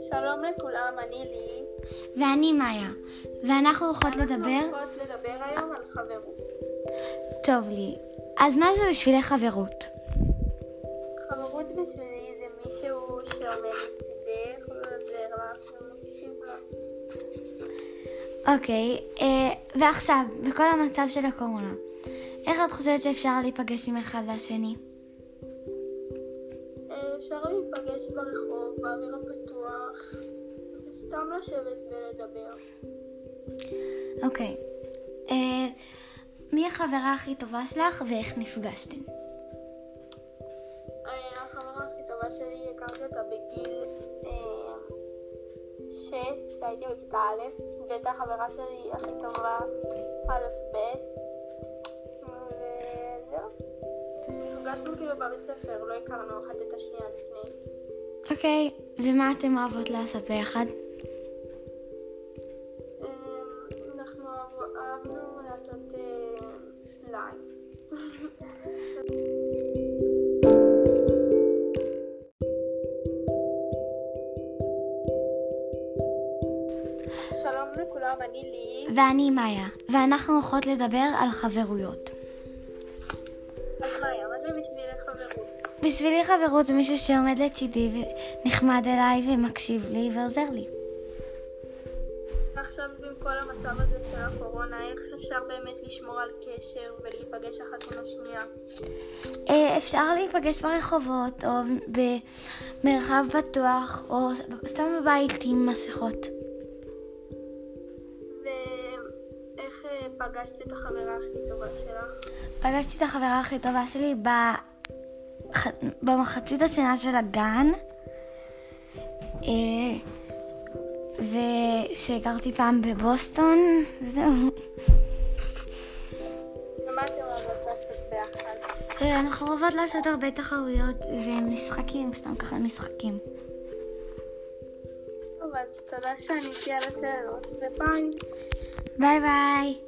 שלום לכולם, אני לי. ואני מאיה, ואנחנו הולכות לדבר... אנחנו הולכות לדבר היום על חברות. טוב לי, אז מה זה בשבילך חברות? חברות בשבילי זה מישהו שעומד לצידך ועוזר לך ומקשיב לך. אוקיי, אה, ועכשיו, בכל המצב של הקורונה, איך את חושבת שאפשר להיפגש עם אחד והשני? אפשר להיפגש ברחוב, באוויר הפתוח, וסתם לשבת ולדבר. אוקיי, אה, מי החברה הכי טובה שלך ואיך נפגשתם? אה, החברה הכי טובה שלי, הכרתי אותה בגיל אה, שש, כשהייתי בכיתה א', והייתה החברה שלי הכי טובה א' ב', נפגשנו כאילו בבית ספר, לא הכרנו אחת את השנייה לפני. אוקיי, ומה אתם אוהבות לעשות ביחד? אה, אנחנו אהב- אהבנו לעשות אה, סליים. שלום לכולם, אני לי. ואני מאיה, ואנחנו הולכות לדבר על חברויות. בשבילך חברות? בשבילי חברות זה מישהו שעומד לצידי ונחמד אליי ומקשיב לי ועוזר לי. עכשיו עם כל המצב הזה של הקורונה, איך אפשר באמת לשמור על קשר ולהיפגש אחת עם השנייה? אה, אפשר להיפגש ברחובות או במרחב פתוח או סתם בבית עם מסכות. פגשת את החברה הכי טובה שלך? פגשתי את החברה הכי טובה שלי בח... במחצית השנה של הגן, אה, ושגרתי פעם בבוסטון, וזהו. אה, אנחנו אוהבות לעשות הרבה תחרויות ומשחקים, סתם ככה משחקים. טוב, אז תודה שעניתי על השאלות, וביי. ביי ביי.